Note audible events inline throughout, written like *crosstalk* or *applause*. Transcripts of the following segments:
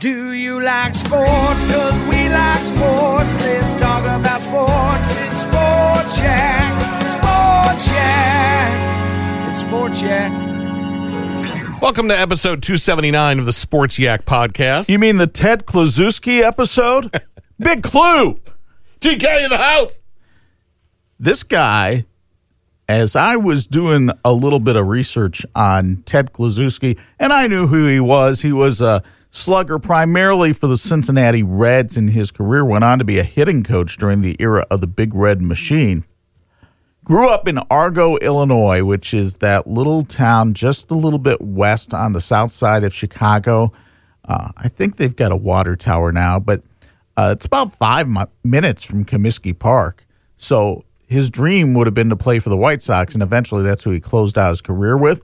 Do you like sports? Cause we like sports. Let's talk about sports. It's Sports Yak. Sports Yak. It's Sports Yak. Welcome to episode 279 of the Sports Yak podcast. You mean the Ted Kluszewski episode? *laughs* Big Klu. TK in the house. This guy, as I was doing a little bit of research on Ted Kluszewski, and I knew who he was. He was a slugger primarily for the Cincinnati Reds in his career, went on to be a hitting coach during the era of the Big Red Machine. Grew up in Argo, Illinois, which is that little town just a little bit west on the south side of Chicago. Uh, I think they've got a water tower now, but uh, it's about five mi- minutes from Comiskey Park. So his dream would have been to play for the White Sox, and eventually that's who he closed out his career with.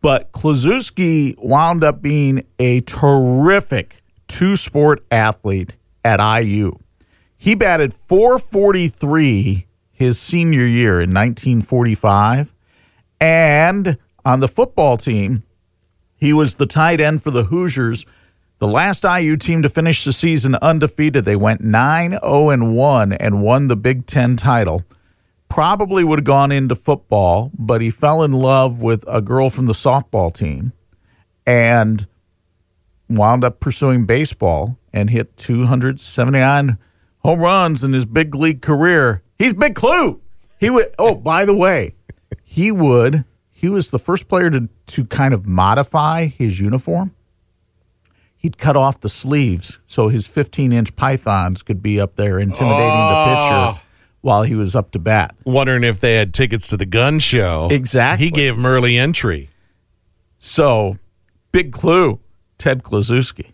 But Kluszewski wound up being a terrific two sport athlete at IU. He batted 443 his senior year in 1945. And on the football team, he was the tight end for the Hoosiers. The last IU team to finish the season undefeated. They went 9 0 and 1 and won the Big Ten title. Probably would have gone into football, but he fell in love with a girl from the softball team and wound up pursuing baseball and hit 279 home runs in his big league career. He's Big Klu. He would. Oh, by the way, he would. He was the first player to to kind of modify his uniform. He'd cut off the sleeves so his 15 inch pythons could be up there intimidating the pitcher oh. While he was up to bat. Wondering if they had tickets to the gun show. Exactly. He gave him early entry. So, Big Klu, Ted Kluszewski.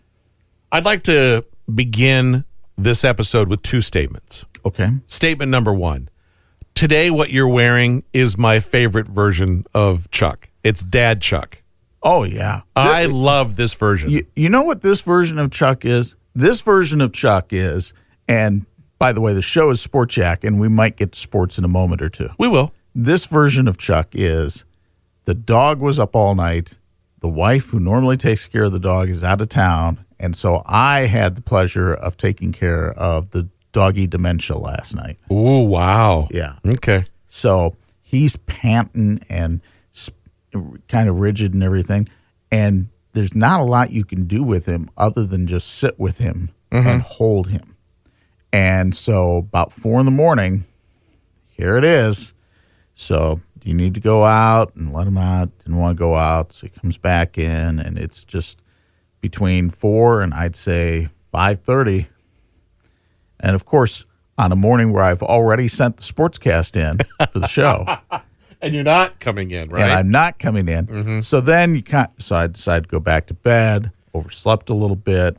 I'd like to begin this episode with two statements. Okay. Statement number one Today, what you're wearing is my favorite version of Chuck. It's Dad Chuck. Oh yeah. I love this version. You, you know what this version of Chuck is? This version of Chuck is, and by the way, the show is Sport Jack, and we might get to sports in a moment or two. we will. This version of Chuck is the dog was up all night. The wife, who normally takes care of the dog, is out of town. And so I had the pleasure of taking care of the doggy dementia last night. Ooh, wow. Yeah. Okay. So he's panting and kind of rigid and everything. And there's not a lot you can do with him other than just sit with him mm-hmm. and hold him. And so about four in the morning, here it is. So you need to go out and let him out. Didn't want to go out. So he comes back in and it's just between four and I'd say five thirty. And of course, on a morning where I've already sent the sportscast in for the show. *laughs* And you're not coming in, right? and I'm not coming in. Mm-hmm. So then you can't. So I decided to go back to bed. Overslept a little bit.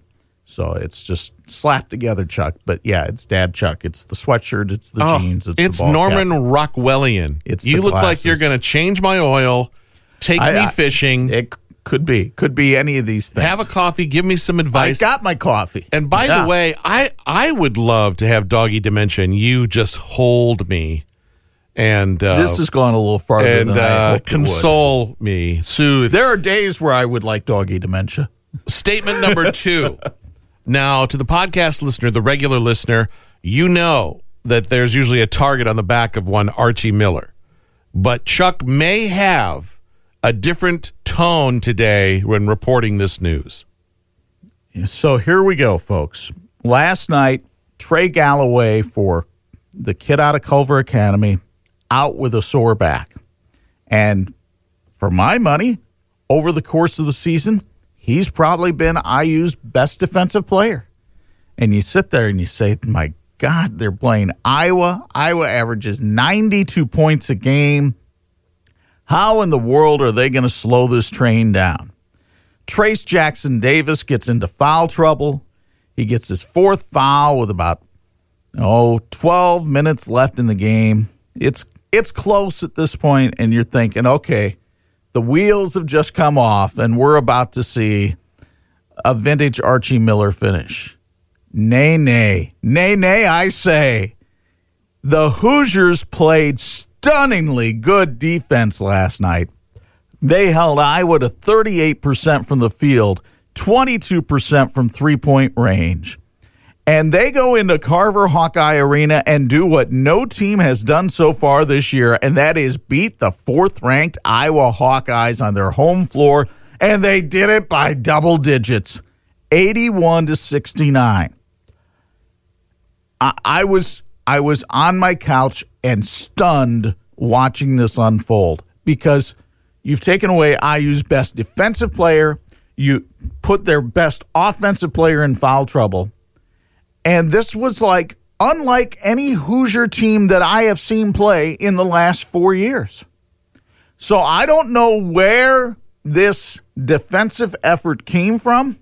So it's just slapped together, Chuck. But yeah, it's Dad Chuck. It's the sweatshirt. It's the Oh, jeans. It's, it's the Norman cap. Rockwellian. It's you the look like you're going to change my oil, take I- me I- fishing, It could be. Could be any of these things. have a coffee, give me some advice. I got my coffee. and by Yeah. the way, I I would love to have doggy dementia and you just hold me and uh, this has gone a little farther and than I uh, hoped it would. console me, soothe. There are days where I would like doggy dementia. Statement number two. *laughs* now, to the podcast listener, the regular listener, you know that there's usually a target on the back of one Archie Miller. But Chuck may have a different tone today when reporting this news. So here we go, folks. Last night, Trey Galloway for the kid out of Culver Academy out with a sore back. And for my money, over the course of the season, he's probably been IU's best defensive player. And you sit there and you say, my God, they're playing Iowa. Iowa averages 92 points a game. How in the world are they going to slow this train down? Trace Jackson Davis gets into foul trouble. He gets his fourth foul with about oh 12 minutes left in the game. It's it's close at this point, and you're thinking, okay, the wheels have just come off, and we're about to see a vintage Archie Miller finish. Nay, nay, nay, nay, I say. The Hoosiers played stunningly good defense last night. They held Iowa to 38% from the field, 22% from three point range. And they go into Carver Hawkeye Arena and do what no team has done so far this year, and that is beat the fourth ranked Iowa Hawkeyes on their home floor. And they did it by double digits 81 to 69. I, I was I was on my couch and stunned watching this unfold because you've taken away IU's best defensive player, you put their best offensive player in foul trouble. And this was like unlike any Hoosier team that I have seen play in the last 4 years. So I don't know where this defensive effort came from.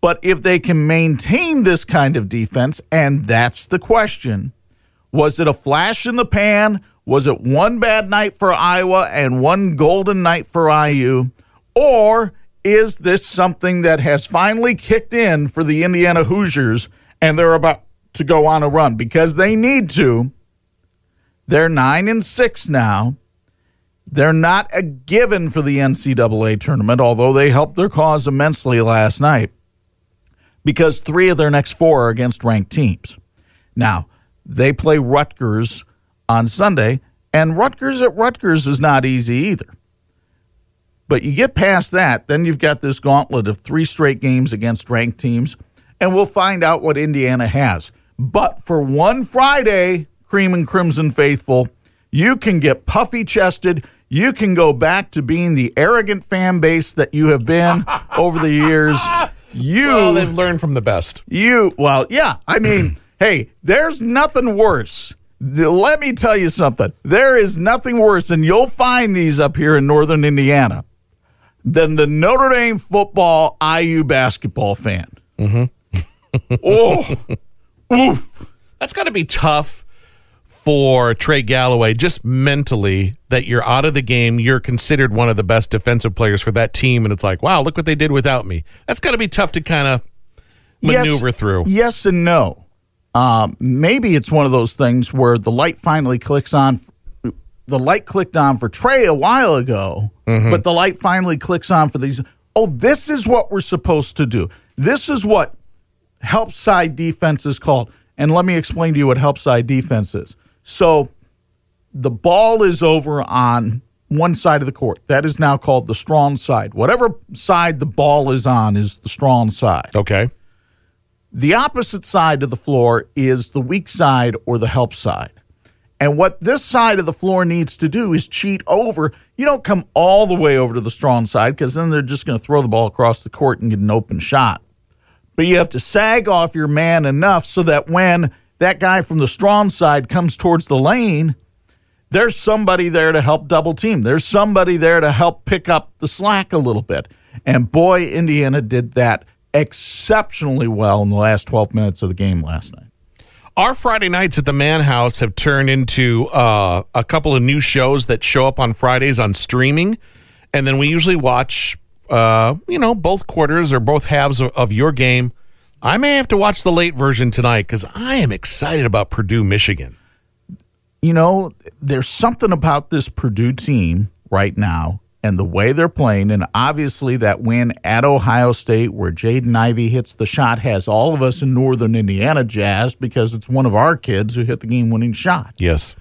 But if they can maintain this kind of defense, and that's the question, was it a flash in the pan? Was it one bad night for Iowa and one golden night for IU? Or is this something that has finally kicked in for the Indiana Hoosiers and they're about to go on a run because they need to? They're 9 and 6 now. They're not a given for the NCAA tournament, although they helped their cause immensely last night because three of their next four are against ranked teams. Now, they play Rutgers on Sunday, and Rutgers at Rutgers is not easy either. But you get past that, then you've got this gauntlet of three straight games against ranked teams, and we'll find out what Indiana has. But for one Friday, Cream and Crimson Faithful, you can get puffy chested. You can go back to being the arrogant fan base that you have been *laughs* over the years. You, Well, they've learned from the best. you, well, yeah. I mean, *clears throat* hey, there's nothing worse. Let me tell you something. There is nothing worse, and you'll find these up here in northern Indiana, than the Notre Dame football IU basketball fan. Mm-hmm. oh, *laughs* oof. That's got to be tough for Trey Galloway, just mentally, that you're out of the game. You're considered one of the best defensive players for that team. And it's like, wow, look what they did without me. That's got to be tough to kind of maneuver yes, through. Yes and no. Um, maybe it's one of those things where the light finally clicks on. The light clicked on for Trey a while ago, Mm-hmm. but the light finally clicks on for these. Oh, this is what we're supposed to do. This is what help side defense is called. And let me explain to you what help side defense is. So the ball is over on one side of the court. That is now called the strong side. Whatever side the ball is on is the strong side. Okay. The opposite side of the floor is the weak side or the help side. And what this side of the floor needs to do is cheat over. You don't come all the way over to the strong side because then they're just going to throw the ball across the court and get an open shot. But you have to sag off your man enough so that when that guy from the strong side comes towards the lane, there's somebody there to help double team. There's somebody there to help pick up the slack a little bit. And boy, Indiana did that exceptionally well in the last 12 minutes of the game last night. Our Friday nights at the Man House have turned into uh, a couple of new shows that show up on Fridays on streaming, and then we usually watch, uh, you know, both quarters or both halves of, of your game. I may have to watch the late version tonight because I am excited about Purdue, Michigan. You know, there's something about this Purdue team right now and the way they're playing. And obviously, that win at Ohio State, where Jaden Ivey hits the shot, has all of us in Northern Indiana jazzed because it's one of our kids who hit the game winning shot. Yes,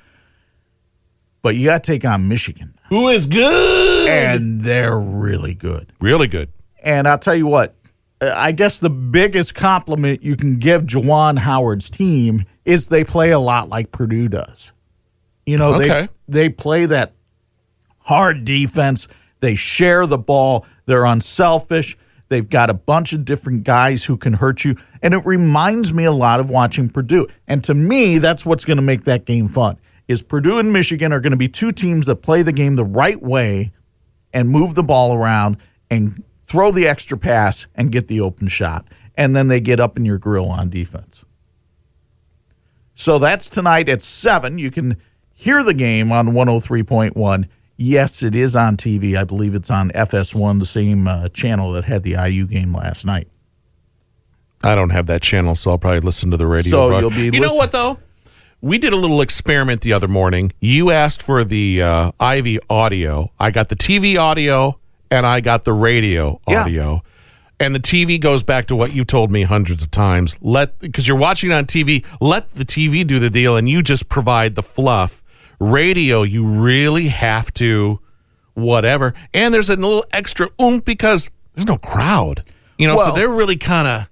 But you got to take on Michigan, who is good and they're really good. really good. And I'll tell you what, uh, I guess the biggest compliment you can give Juwan Howard's team is they play a lot like Purdue does. You know, Okay. they they play that hard defense. They share the ball. They're unselfish. They've got a bunch of different guys who can hurt you. And it reminds me a lot of watching Purdue. And to me, that's what's going to make that game fun. Is Purdue and Michigan are going to be two teams that play the game the right way and move the ball around and throw the extra pass and get the open shot. and then they get up in your grill on defense. So that's tonight at 7. You can hear the game on 103.1. Yes, it is on TV. I believe it's on FS1, the same uh, channel that had the IU game last night. I don't have that channel, so I'll probably listen to the radio. So broad- you'll be You know what though? We did a little experiment the other morning. You asked for the uh, Ivey audio. I got the TV audio, and I got the radio Yeah. audio. And the TV goes back to what you told me hundreds of times. Let because you're watching on TV. Let the TV do the deal, and you just provide the fluff. Radio, you really have to whatever. And there's a little extra oomph because there's no crowd. You know, so they're really kind of,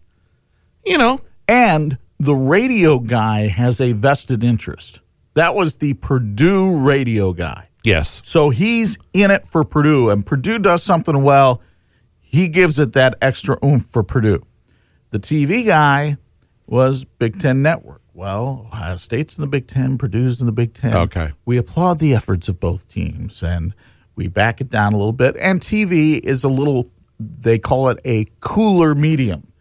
you know, And the radio guy has a vested interest. That was the Purdue radio guy. yes. So he's in it for Purdue, and Purdue does something well. He gives it that extra oomph for Purdue. The TV guy was Big Ten Network. Well, Ohio State's in the Big Ten, Purdue's in the Big Ten. Okay. We applaud the efforts of both teams and we back it down a little bit. And TV is a little, they call it a cooler medium,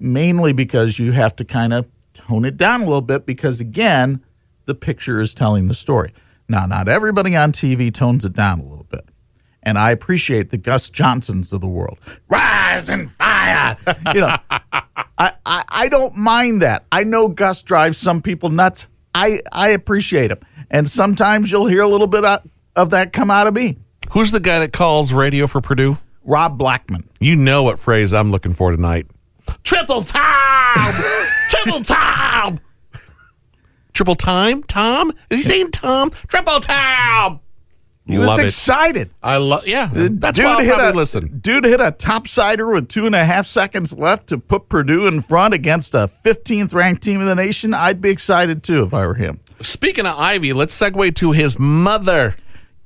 mainly because you have to kind of tone it down a little bit because, again, the picture is telling the story. Now, not everybody on TV tones it down a little bit. And I appreciate the Gus Johnsons of the world. Rise and fire. You know, I, I, I don't mind that. I know Gus drives some people nuts. I, I appreciate him. And sometimes you'll hear a little bit of, of that come out of me. Who's the guy that calls radio for Purdue? Rob Blackman. You know what phrase I'm looking for tonight. Triple time! *laughs* Triple time! Triple time? Tom? Is he saying Tom? Triple time! He was Love it. excited. I love, yeah. Uh, that's why I'll hit probably a, listen. Dude hit a topsider with two and a half seconds left to put Purdue in front against a 15th ranked team in the nation. I'd be excited too if I were him. Speaking of Ivey, let's segue to his mother.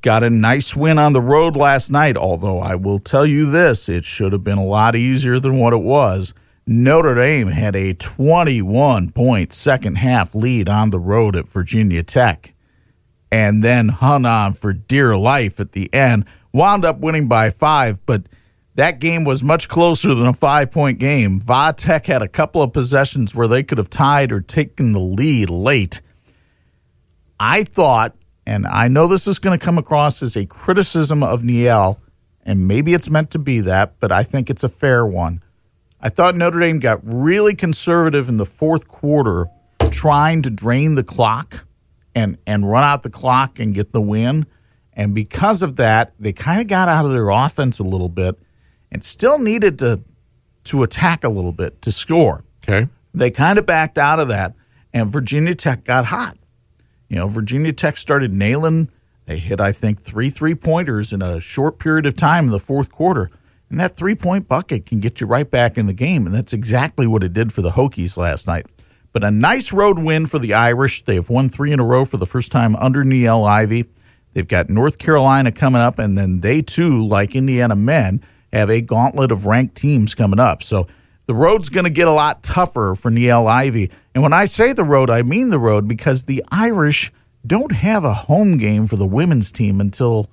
Got a nice win on the road last night, although I will tell you this it should have been a lot easier than what it was. Notre Dame had a 21 point second half lead on the road at Virginia Tech and then hung on for dear life at the end. Wound up winning by five, but that game was much closer than a five point game. Va Tech had a couple of possessions where they could have tied or taken the lead late. I thought, and I know this is going to come across as a criticism of Niele, and maybe it's meant to be that, but I think it's a fair one. I thought Notre Dame got really conservative in the fourth quarter, trying to drain the clock and and run out the clock and get the win. And because of that, they kind of got out of their offense a little bit, and still needed to to attack a little bit to score. Okay. They kind of backed out of that, and Virginia Tech got hot. You know, Virginia Tech started nailing. They hit, I think, three three pointers in a short period of time in the fourth quarter. And that three point bucket can get you right back in the game. And that's exactly what it did for the Hokies last night. But a nice road win for the Irish. They have won three in a row for the first time under Niele Ivey. They've got North Carolina coming up, and then they too, like Indiana men, have a gauntlet of ranked teams coming up. So the road's going to get a lot tougher for Niele Ivey. And when I say the road, I mean the road because the Irish don't have a home game for the women's team until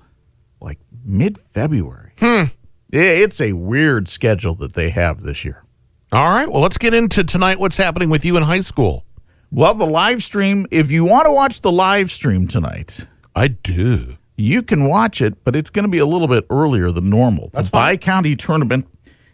like mid February. Hmm. It's a weird schedule that they have this year. All right. Well, let's get into tonight what's happening with you in high school. Well, the live stream, if you want to watch the live stream tonight, I do. you can watch it, but it's going to be a little bit earlier than normal. the Bi County tournament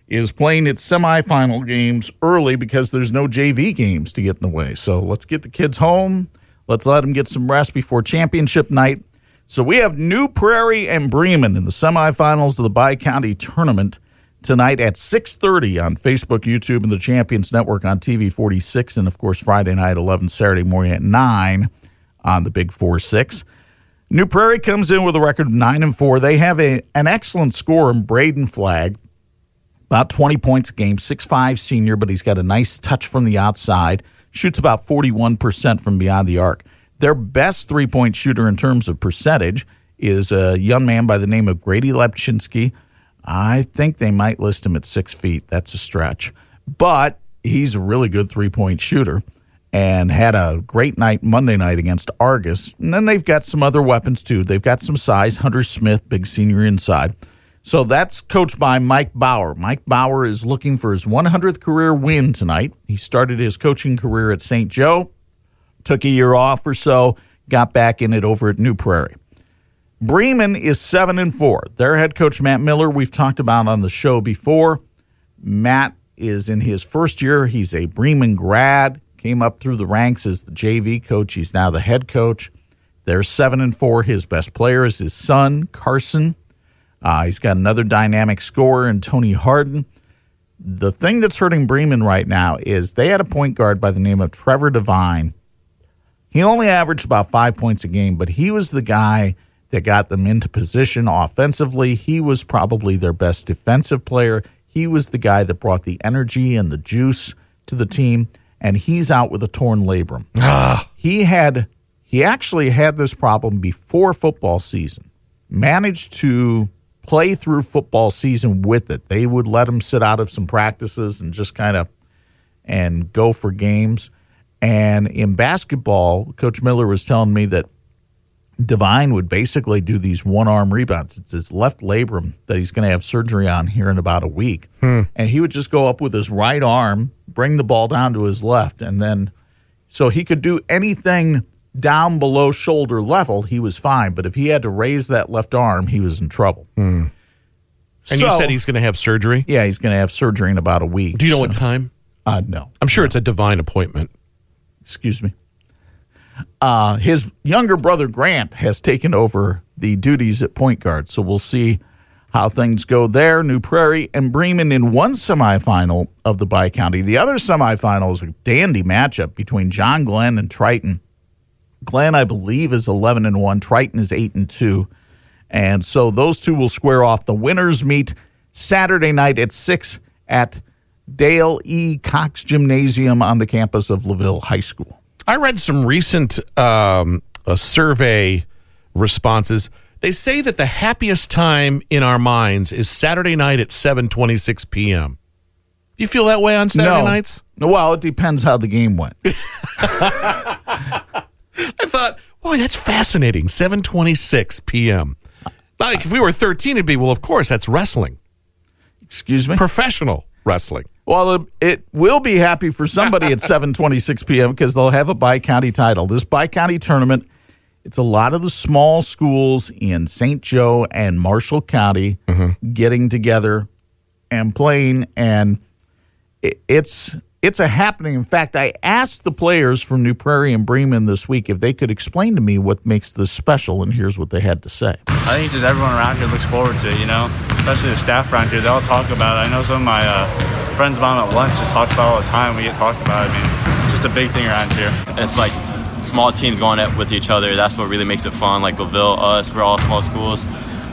is playing its semifinal games early because there's no JV games to get in the way. So let's get the kids home. Let's let them get some rest before championship night. So we have New Prairie and Bremen in the semifinals of the Bi County tournament tonight at 6.30 on Facebook, YouTube, and the Champions Network on TV 46, and of course Friday night 11, Saturday morning at 9 on the Big 4-6. New Prairie comes in with a record of 9 and 4. They have a an excellent score in Braden Flag, about 20 points a game, 6-5 senior, but he's got a nice touch from the outside, shoots about 41% from beyond the arc. Their best three point shooter in terms of percentage is a young man by the name of Grady Lepchinsky. I think they might list him at six feet. That's a stretch. But he's a really good three point shooter and had a great night Monday night against Argus. And then they've got some other weapons too. They've got some size. Hunter Smith, big senior inside. So that's coached by Mike Bauer. Mike Bauer is looking for his 100th career win tonight. He started his coaching career at St. Joe, took a year off or so, got back in it over at New Prairie. Bremen is 7 and 4. Their head coach Matt Miller, we've talked about on the show before. Matt is in his first year. He's a Bremen grad, came up through the ranks as the JV coach. He's now the head coach. They're 7 and 4. His best player is his son, Carson. Uh, he's got another dynamic scorer in Tony Harden. The thing that's hurting Bremen right now is they had a point guard by the name of Trevor Devine. He only averaged about five points a game, but he was the guy that got them into position offensively. He was probably their best defensive player. He was the guy that brought the energy and the juice to the team, and he's out with a torn labrum. Ah. He had he actually had this problem before football season. Managed to play through football season with it. They would let him sit out of some practices and just kind of and go for games. And in basketball, Coach Miller was telling me that Devine would basically do these one arm rebounds. It's his left labrum that he's going to have surgery on here in about a week. And he would just go up with his right arm, bring the ball down to his left, and then so he could do anything down below shoulder level, he was fine. But if he had to raise that left arm, he was in trouble. And you said he's going to have surgery. Yeah, he's going to have surgery in about a week. Do you know So- what time? Uh, no. I'm sure it's a divine appointment. excuse me. Uh, his younger brother Grant has taken over the duties at point guard, so we'll see how things go there. New Prairie and Bremen in one semifinal of the Bi County. The other semifinal is a dandy matchup between John Glenn and Triton. Glenn, I believe, is eleven and one. Triton is eight and two, and so those two will square off. The winners meet Saturday night at six at Dale E. Cox Gymnasium on the campus of LaVille High School. I read some recent um, uh, survey responses. They say that the happiest time in our minds is Saturday night at 7:26 p.m. Do you feel that way on Saturday nights? No, well, it depends how the game went. *laughs* I thought, boy, that's fascinating. 7:26 p.m. Like if we were 13, it'd be well. Of course, that's wrestling, Excuse me. professional wrestling. Well, it- will be happy for somebody at *laughs* 7:26 p.m. because they'll have a bi-county title. This bi-county tournament, it's a lot of the small schools in St. Joe and Marshall County mm-hmm. getting together and playing, and it, it's it's a happening. In fact, I asked the players from New Prairie and Bremen this week if they could explain to me what makes this special, and here's what they had to say. I think just everyone around here looks forward to it, you know, especially the staff around here. They all talk about it. I know some of my uh, friends of mine at lunch just talk about it all the time. We get talked about it. I mean, just a big thing around here. it's like small teams going at with each other. That's what really makes it fun. Like Laville, us, we're all small schools,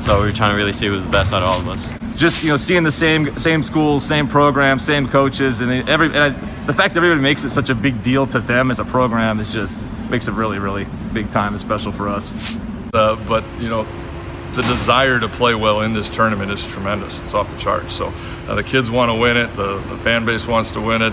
so we're trying to really see who's the best out of all of us. just you know seeing the same same schools, same programs, same coaches, and every and I, the fact that everybody makes it such a big deal to them as a program is just makes it really really big time and special for us. Uh, but you know, the desire to play well in this tournament is tremendous. It's off the charts. So uh, the kids want to win it. The, the fan base wants to win it.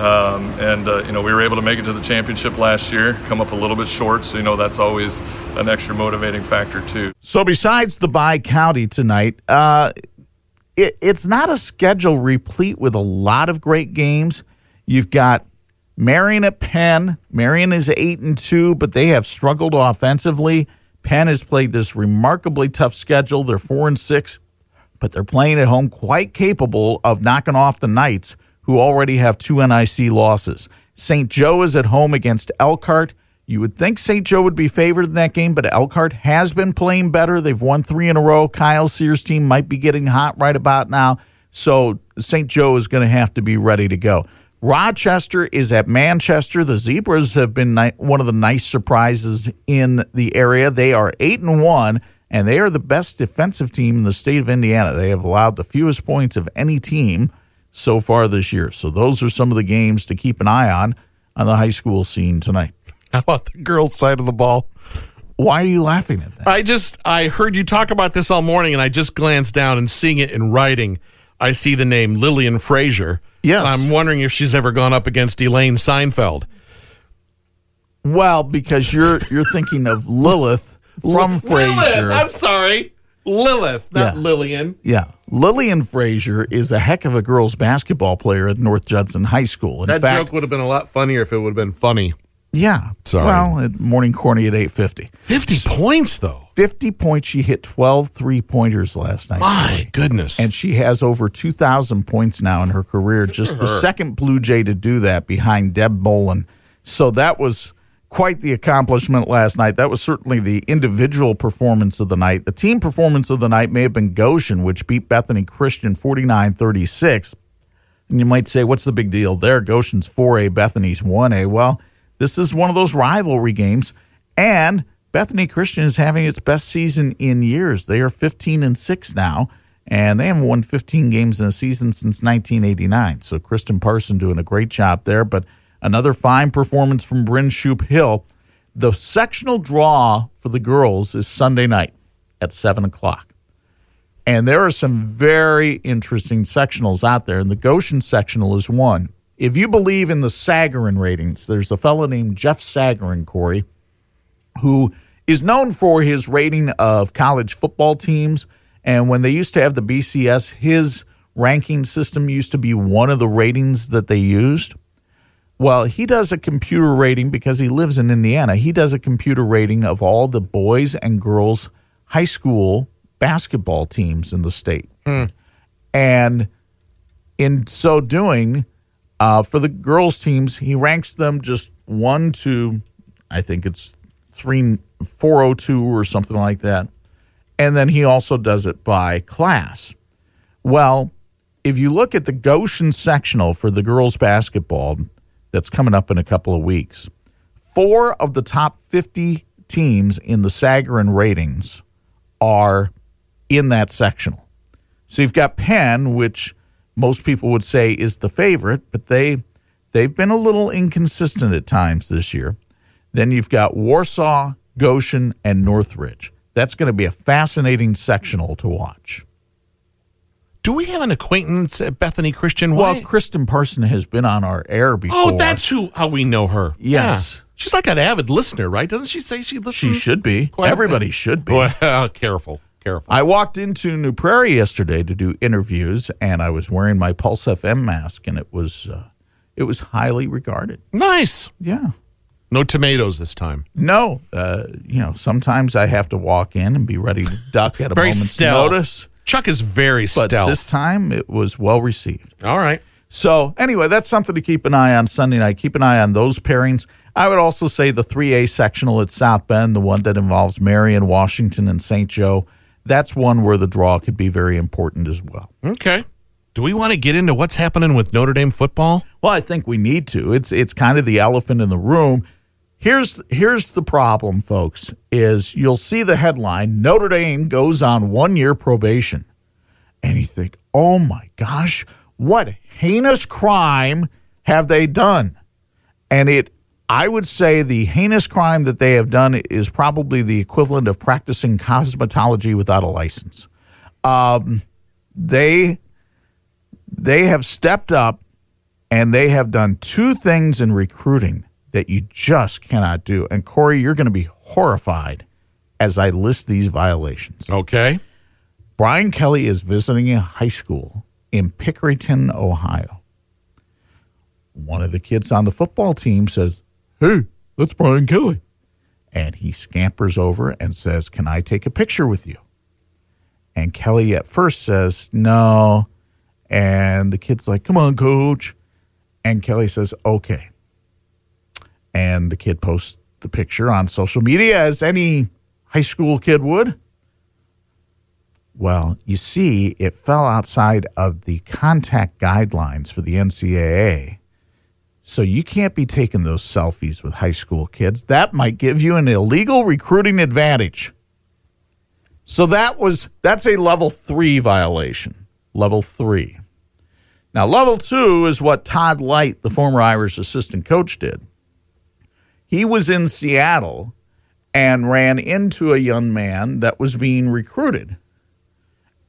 Um, and uh, you know, we were able to make it to the championship last year. Come up a little bit short, so you know that's always an extra motivating factor too. So besides the Bi County tonight, uh, it, it's not a schedule replete with a lot of great games. You've got Marion at Penn. Marion is eight and two, but they have struggled offensively. Penn has played this remarkably tough schedule. They're four and six, but they're playing at home, quite capable of knocking off the Knights, who already have two NIC losses. St. Joe is at home against Elkhart. You would think St. Joe would be favored in that game, but Elkhart has been playing better. They've won three in a row. Kyle Sears' team might be getting hot right about now. So St. Joe is going to have to be ready to go. Rochester is at Manchester. The Zebras have been ni- one of the nice surprises in the area. They are eight and one, and they are the best defensive team in the state of Indiana. They have allowed the fewest points of any team so far this year. So those are some of the games to keep an eye on on the high school scene tonight. How about the girls' side of the ball? Why are you laughing at that? I just I heard you talk about this all morning, and I just glanced down and seeing it in writing. I see the name Lillian Frazier. Yes. I'm wondering if she's ever gone up against Elaine Seinfeld. Well, because you're you're thinking of Lilith from Lilith, Frasier. I'm sorry. Lilith, not Yeah. Lillian. Yeah. Lillian Frazier is a heck of a girls basketball player at North Judson High School. In that fact, joke would have been a lot funnier if it would have been funny. yeah. Sorry. Well, at Morning Corny at 850. 50 points, though. 50 points. She hit 12 three pointers last night. My goodness. And she has over 2,000 points now in her career. Just the second Blue Jay to do that behind Deb Bolin. So that was quite the accomplishment last night. That was certainly the individual performance of the night. The team performance of the night may have been Goshen, which beat Bethany Christian 49 36. And you might say, what's the big deal there? Goshen's 4A, Bethany's 1A. Well, this is one of those rivalry games. And Bethany Christian is having its best season in years. They are 15 and 6 now, and they haven't won 15 games in a season since 1989. So Kristen Parson doing a great job there. But another fine performance from Bryn Shoup Hill. The sectional draw for the girls is Sunday night at 7 o'clock. And there are some very interesting sectionals out there, and the Goshen sectional is one. If you believe in the Sagarin ratings, there's a fellow named Jeff Sagarin, Corey, who is known for his rating of college football teams. And when they used to have the BCS, his ranking system used to be one of the ratings that they used. Well, he does a computer rating because he lives in Indiana. He does a computer rating of all the boys and girls high school basketball teams in the state. And in so doing, uh, for the girls' teams, he ranks them just one to, I think it's three, 402 or something like that. And then he also does it by class. Well, if you look at the Goshen sectional for the girls' basketball that's coming up in a couple of weeks, four of the top 50 teams in the Sagarin ratings are in that sectional. So you've got Penn, which most people would say is the favorite, but they they've been a little inconsistent at times this year. Then you've got Warsaw, Goshen, and Northridge. That's going to be a fascinating sectional to watch. Do we have an acquaintance at Bethany Christian? Well, Kristen Parson has been on our air before. oh, that's who how we know her. Yes. Yeah. She's like an avid listener, right? Doesn't she say she listens? she should be. quite a bit? Everybody should be. Well, *laughs* careful, careful. I walked into New Prairie yesterday to do interviews, and I was wearing my Pulse FM mask, and it was uh, it was highly regarded. nice. Yeah. No tomatoes this time. No, uh, you know, sometimes I have to walk in and be ready to duck at a moment's stealth. notice. Chuck is very But stealth. this time it was well received. All right. So anyway, that's something to keep an eye on Sunday night. Keep an eye on those pairings. I would also say the 3A sectional at South Bend, the one that involves Marion, Washington, and St. Joe, that's one where the draw could be very important as well. Okay. Do we want to get into what's happening with Notre Dame football? Well, I think we need to. It's it's kind of the elephant in the room. Here's here's the problem, folks. Is you'll see the headline: Notre Dame goes on one year probation, and you think, oh my gosh, what heinous crime have they done? And it, I would say, the heinous crime that they have done is probably the equivalent of practicing cosmetology without a license. Um, they they have stepped up and they have done two things in recruiting that you just cannot do. And Corey, you're going to be horrified as I list these violations. Okay. Brian Kelly is visiting a high school in Pickerington, Ohio. One of the kids on the football team says, Hey, that's Brian Kelly. And he scampers over and says, Can I take a picture with you? And Kelly at first says, No. And the kid's like, Come on, coach. And Kelly says, Okay. And the kid posts the picture on social media as any high school kid would. Well, you see, it fell outside of the contact guidelines for the NCAA. So you can't be taking those selfies with high school kids. That might give you an illegal recruiting advantage. So that was that's a level 3 violation. Level 3. Now, level 2 is what Todd Lyght, the former Irish assistant coach did. He was in Seattle and ran into a young man that was being recruited.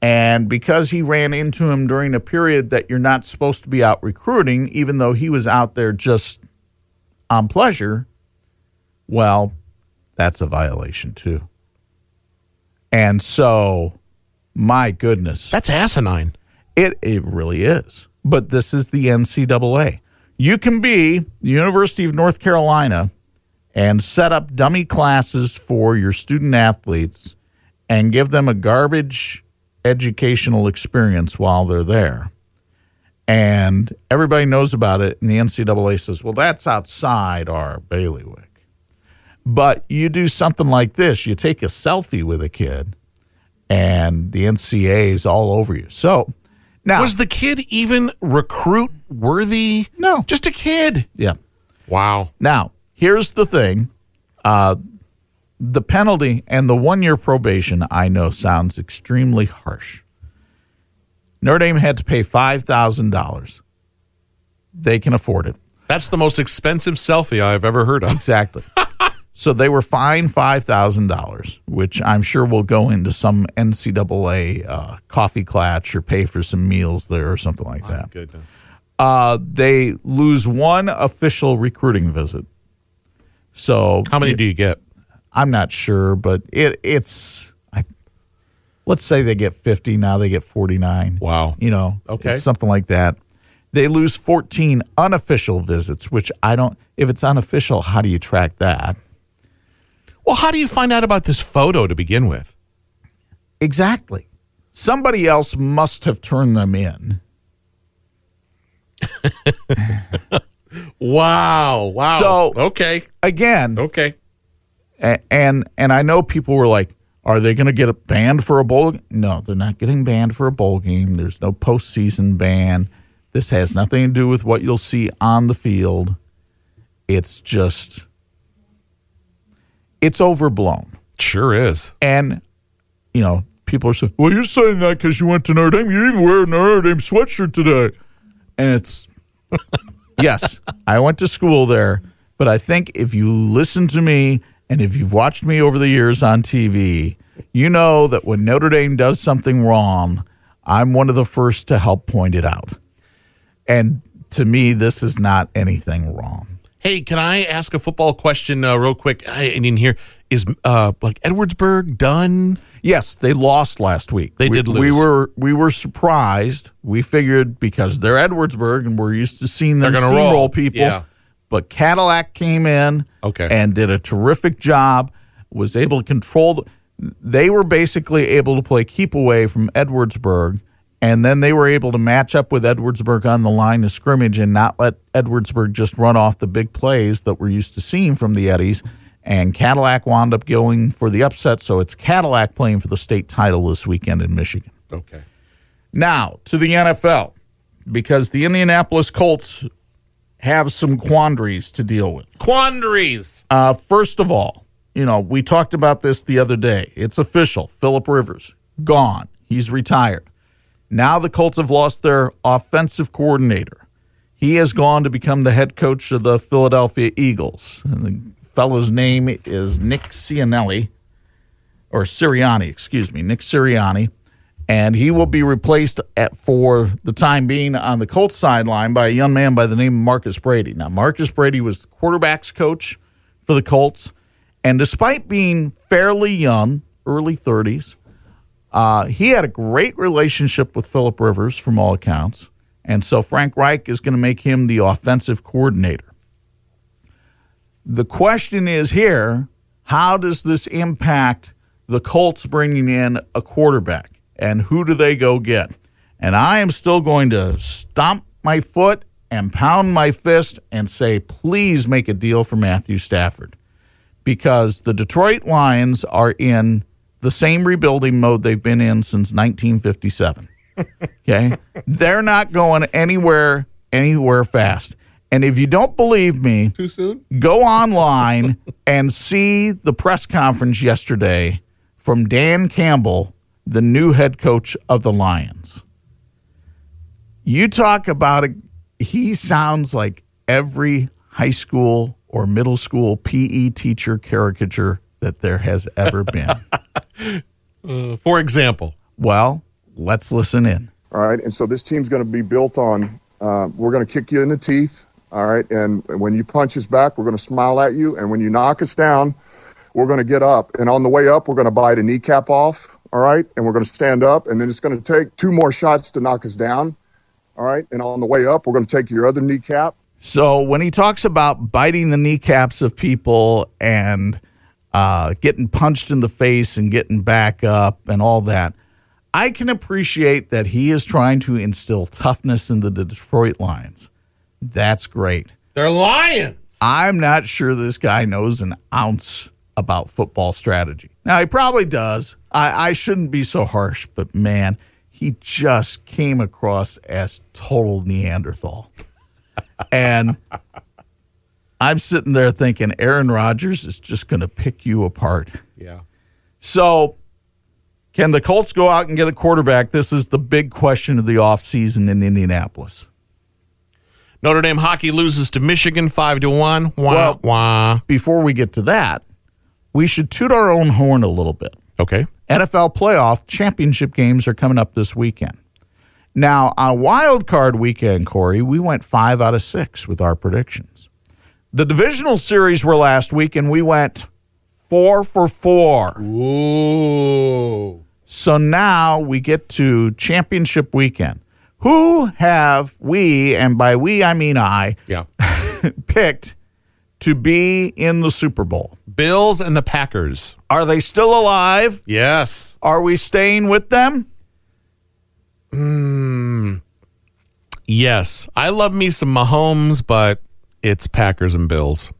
And because he ran into him during a period that you're not supposed to be out recruiting, even though he was out there just on pleasure, well, that's a violation too. And so My goodness. That's asinine. It it really is. But this is the NCAA. You can be the University of North Carolina and set up dummy classes for your student athletes and give them a garbage educational experience while they're there. And everybody knows about it, and the NCAA says, well, that's outside our bailiwick. But you do something like this you take a selfie with a kid, and the NCAA is all over you. So now, Was the kid even recruit worthy? No. Just a kid. yeah. Wow. Now, here's the thing. Uh, the penalty and the one year probation, I know, sounds extremely harsh. Notre Dame had to pay $5,000. They can afford it. That's the most expensive selfie I've ever heard of. Exactly. *laughs* so they were fined $5,000, which I'm sure will go into some NCAA uh, coffee clutch or pay for some meals there or something like that. Goodness. Uh, they lose one official recruiting visit. So How many do you get? I'm not sure, but it it's I let's say they get 50 now they get 49. Wow. You know, Okay. something like that. They lose 14 unofficial visits, which I don't if it's unofficial, how do you track that? Well, how do you find out about this photo to begin with? Exactly. Somebody else must have turned them in. *laughs* Wow. Wow. So- okay. Again, Okay. A- and and I know people were like, "Are they going to get a banned for a bowl?" g-" No, they're not getting banned for a bowl game. There's no postseason ban. This has nothing to do with what you'll see on the field. It's just, it's overblown, Sure is. and you know, people are saying, "Well, you're saying that because you went to Notre Dame. You didn't wear a Notre Dame sweatshirt today," and it's *laughs* yes, I went to school there, but I think if you listen to me and if you've watched me over the years on TV, you know that when Notre Dame does something wrong, I'm one of the first to help point it out. And to me, this is not anything wrong. Hey, can I ask a football question uh, real quick? I, I didn't hear. Is uh like Edwardsburg done? Yes, they lost last week. They we, did We were we were surprised. We figured because they're Edwardsburg and we're used to seeing them steamroll roll. people. Yeah. But Cadillac came in Okay. and did a terrific job. Was able to control. The, they were basically able to play keep away from Edwardsburg, and then they were able to match up with Edwardsburg on the line of scrimmage and not let Edwardsburg just run off the big plays that we're used to seeing from the Eddies. And Cadillac wound up going for the upset, so it's Cadillac playing for the state title this weekend in Michigan. Okay. Now to the NFL, because the Indianapolis Colts have some quandaries to deal with. Quandaries. Uh, first of all, you know, we talked about this the other day. It's official. Philip Rivers, gone. He's retired. Now the Colts have lost their offensive coordinator. He has gone to become the head coach of the Philadelphia Eagles. And the fellow's name is Nick Sirianni, or Sirianni, excuse me, Nick Sirianni. And he will be replaced at, for the time being on the Colts sideline by a young man by the name of Marcus Brady. Now, Marcus Brady was the quarterback's coach for the Colts. And despite being fairly young, early 30s, uh, he had a great relationship with Philip Rivers from all accounts. And so Frank Reich is going to make him the offensive coordinator. The question is here how does this impact the Colts bringing in a quarterback? And who do they go get? And I am still going to stomp my foot and pound my fist and say, please make a deal for Matthew Stafford because the Detroit Lions are in the same rebuilding mode they've been in since 1957. *laughs* Okay? They're not going anywhere anywhere fast. And if you don't believe me, Too soon? go online *laughs* and see the press conference yesterday from Dan Campbell, the new head coach of the Lions. You talk about it, he sounds like every high school or middle school PE teacher caricature that there has ever *laughs* been. Uh, for example, well, let's listen in. All right. And so this team's going to be built on uh, we're going to kick you in the teeth. All right. And when you punch us back, we're going to smile at you. And when you knock us down, we're going to get up. And on the way up, we're going to bite a kneecap off. All right. And we're going to stand up, and then it's going to take two more shots to knock us down. All right. And on the way up, we're going to take your other kneecap. So when he talks about biting the kneecaps of people and uh, getting punched in the face and getting back up and all that, I can appreciate that he is trying to instill toughness into the Detroit Lions. That's great. They're lions. I'm not sure this guy knows an ounce about football strategy. Now, he probably does. I, I shouldn't be so harsh, but man, he just came across as total Neanderthal. *laughs* and I'm sitting there thinking Aaron Rodgers is just going to pick you apart. Yeah. So, can the Colts go out and get a quarterback? This is the big question of the offseason in Indianapolis. Notre Dame hockey loses to Michigan five to one. Wah Well- wah. Before we get to that, we should toot our own horn a little bit. Okay. NFL playoff championship games are coming up this weekend. Now, on wild card weekend, Corey, we went five out of six with our predictions. The divisional series were last week, and we went four for four. Ooh. So now we get to championship weekend. Who have we, and by we I mean I, Yeah. *laughs* picked to be in the Super Bowl? Bills and the Packers. Are they still alive? Yes. Are we staying with them? Hmm. Yes. I love me some Mahomes, but it's Packers and Bills.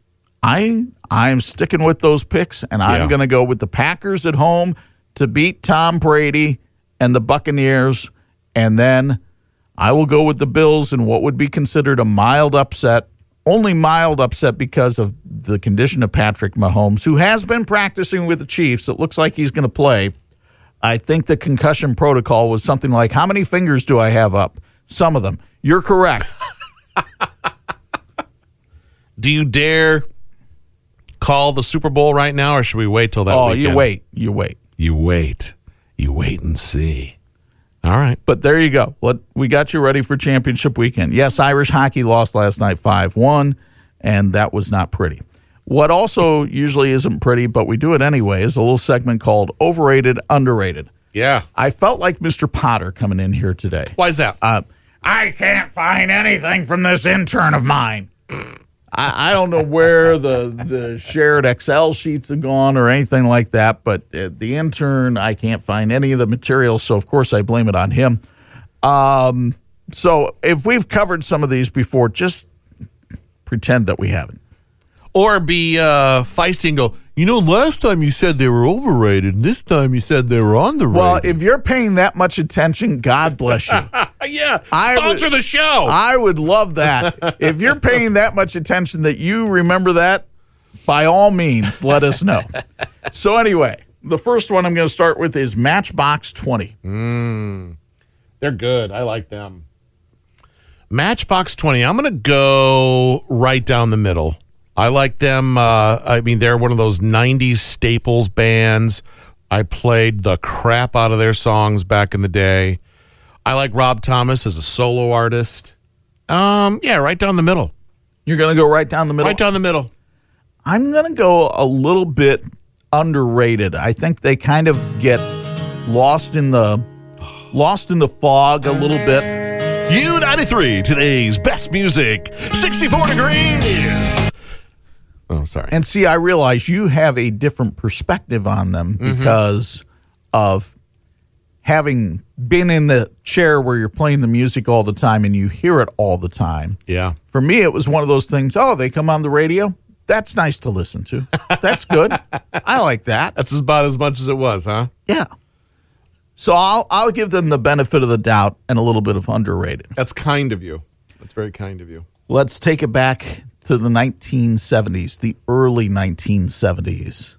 I I'm sticking with those picks, and I'm Yeah. going to go with the Packers at home to beat Tom Brady and the Buccaneers, and then I will go with the Bills in what would be considered a mild upset. Only mild upset because of the condition of Patrick Mahomes, who has been practicing with the Chiefs. It looks like he's going to play. I think the concussion protocol was something like, "How many fingers do I have up?" Some of them. You're correct. *laughs* Do you dare call the Super Bowl right now, or should we wait till that oh, weekend? you wait, you wait. You wait. You wait and see. All right. But there you go. What we got you ready for championship weekend. Yes, Irish hockey lost last night 5-1 and that was not pretty. What also usually isn't pretty, but we do it anyway, is a little segment called overrated underrated. Yeah. I felt like Mr. Potter coming in here today. Why is that? Uh, I can't find anything from this intern of mine. I, I don't know where the, the shared Excel sheets have gone or anything like that, but uh, the intern, I can't find any of the material, so of course I blame it on him. Um, so if we've covered some of these before, just pretend that we haven't. or be uh, feisty and go, you know, last time you said they were overrated, and this time you said they were underrated. Well, if you're paying that much attention, God bless you. *laughs* yeah, I sponsor would- the show. I would love that. *laughs* if you're paying that much attention that you remember that, by all means, let us know. *laughs* So, anyway, the first one I'm going to start with is Matchbox 20. Mm. They're good. I like them. Matchbox 20. I'm going to go right down the middle. I like them. Uh, I mean, they're one of those 90s staples bands. I played the crap out of their songs back in the day. I like Rob Thomas as a solo artist. Um, yeah, right down the middle. You're going to go right down the middle. Right down the middle. I'm going to go a little bit underrated. I think they kind of get lost in the lost in the fog a little bit. U93, today's best music, 64 degrees. Oh, sorry. And see, I realize you have a different perspective on them mm-hmm. because of having been in the chair where you're playing the music all the time and you hear it all the time. yeah. For me, it was one of those things. Oh, they come on the radio. That's nice to listen to. That's good. *laughs* I like that. That's about as much as it was, huh? Yeah. So I'll I'll give them the benefit of the doubt and a little bit of underrated. That's kind of you. That's very kind of you. Let's take it back to the 1970s, the early 1970s.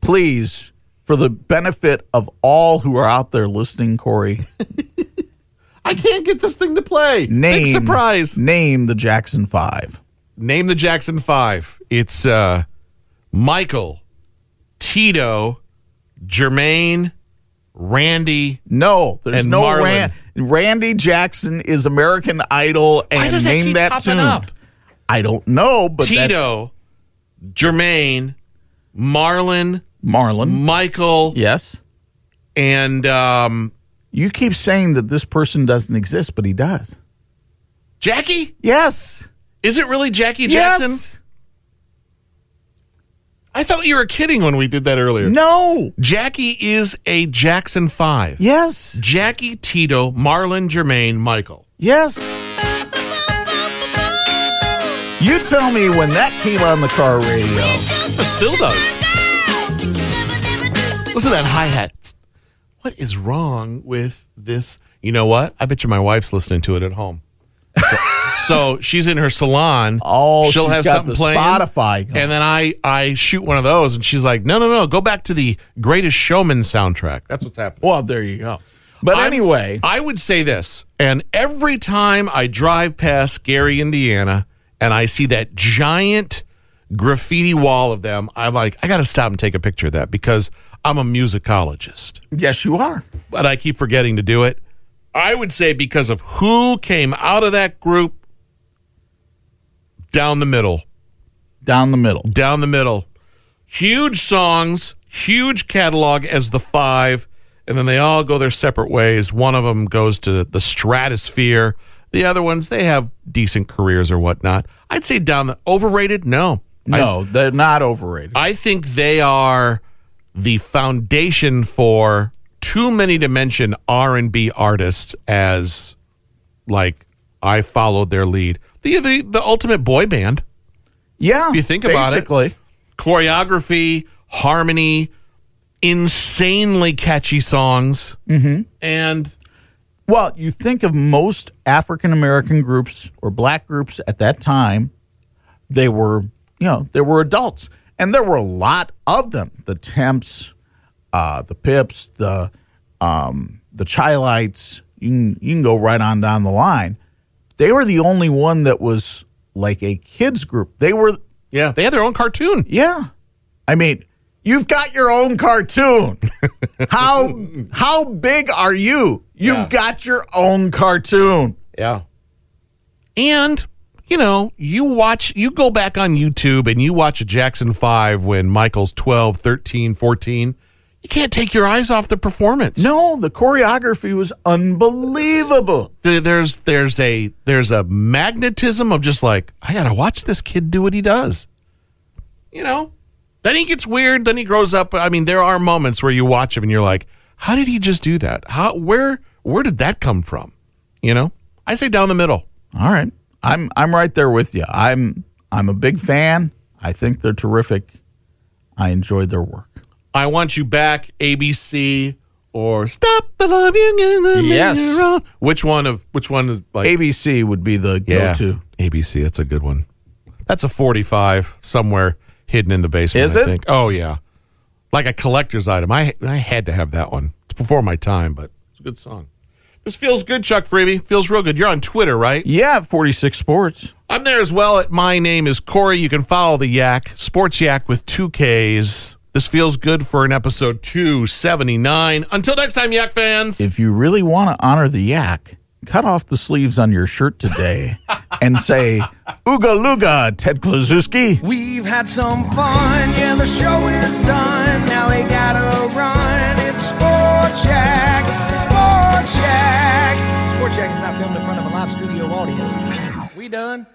Please, for the benefit of all who are out there listening, Corey, *laughs* I can't get this thing to play. name Big surprise. Name the Jackson Five. Name the Jackson Five. It's uh, Michael, Tito, Jermaine, Randy. No, there's And no Ran- Randy Jackson is American Idol, and that name that popping tune. up? I don't know, but Tito, Jermaine, Marlon, Marlon. Michael, Yes, And um, You keep saying that this person doesn't exist, but he does. Jackie? Yes. Is it really Jackie Jackson? Yes. I thought you were kidding when we did that earlier. No. Jackie is a Jackson 5. Yes. Jackie, Tito, Marlon, Jermaine, Michael. Yes. You tell me when that came on the car radio. It still does. Listen to that hi hat. What is wrong with this? You know what? I bet you my wife's listening to it at home. So, *laughs* so she's in her salon. Oh, she'll have something playing. Spotify going. And then I, I shoot one of those, and she's like, no, no, no, go back to the Greatest Showman soundtrack. That's what's happening. Well, there you go. But I'm- anyway, I would say this, and every time I drive past Gary, Indiana, and I see that giant graffiti wall of them, I'm like, I got to stop and take a picture of that because I'm a musicologist, yes, you are. but I keep forgetting to do it. I would say because of who came out of that group down the middle, Down the middle. down the middle. Huge songs, huge catalog as the five, and then they all go their separate ways. One of them goes to the stratosphere. The other ones, they have decent careers or whatnot. I'd say down the overrated. No, No, they're not overrated. I, I think they are the foundation for too many to mention R and B artists as like I followed their lead. The the the ultimate boy band yeah. if you think about it. basically. choreography, harmony, insanely catchy songs, mm-hmm. and Well, you think of most African American groups or black groups at that time, they were, you know, they were adults. And there were a lot of them. The Temps, uh, the Pips, the um, the Chi-Lites, you can, you can go right on down the line. They were the only one that was like a kids group. They were yeah, they had their own cartoon. yeah. I mean, you've got your own cartoon. *laughs* how how big are you? You've Yeah. got your own cartoon. Yeah, and you know, you watch, you go back on YouTube and you watch a Jackson Five when Michael's 12, 13, 14. You can't take your eyes off the performance. No, the choreography was unbelievable. There's there's a there's a magnetism of just like I gotta watch this kid do what he does. You know, then he gets weird. Then he grows up. I mean, there are moments where you watch him and you're like, how did he just do that? How where where did that come from? You know, I say down the middle. All right. I'm I'm right there with you. I'm I'm a big fan. I think they're terrific. I enjoyed their work. I want you back, ABC or Stop the Loving in the Yes. Which one of which one is like ABC would be the yeah, go-to. ABC, that's a good one. That's a 45 somewhere hidden in the basement. Is I it? Think. Oh yeah, like a collector's item. I I had to have that one. It's before my time, but it's a good song. This feels good, Chuck Freeby. Feels real good. You're on Twitter, right? Yeah, 46 Sports. I'm there as well. At my name is Corey. You can follow the Yak Sports Yak with two Ks. This feels good for an episode 279. Until next time, Yak fans. If you really want to honor the yak, cut off the sleeves on your shirt today and say, Ooga Luga, Ted Kluszewski. We've had some fun, yeah, the show is done. Now we gotta run. It's Sport Shack, Sport Shack. Sport Shack is not filmed in front of a live studio audience. We done.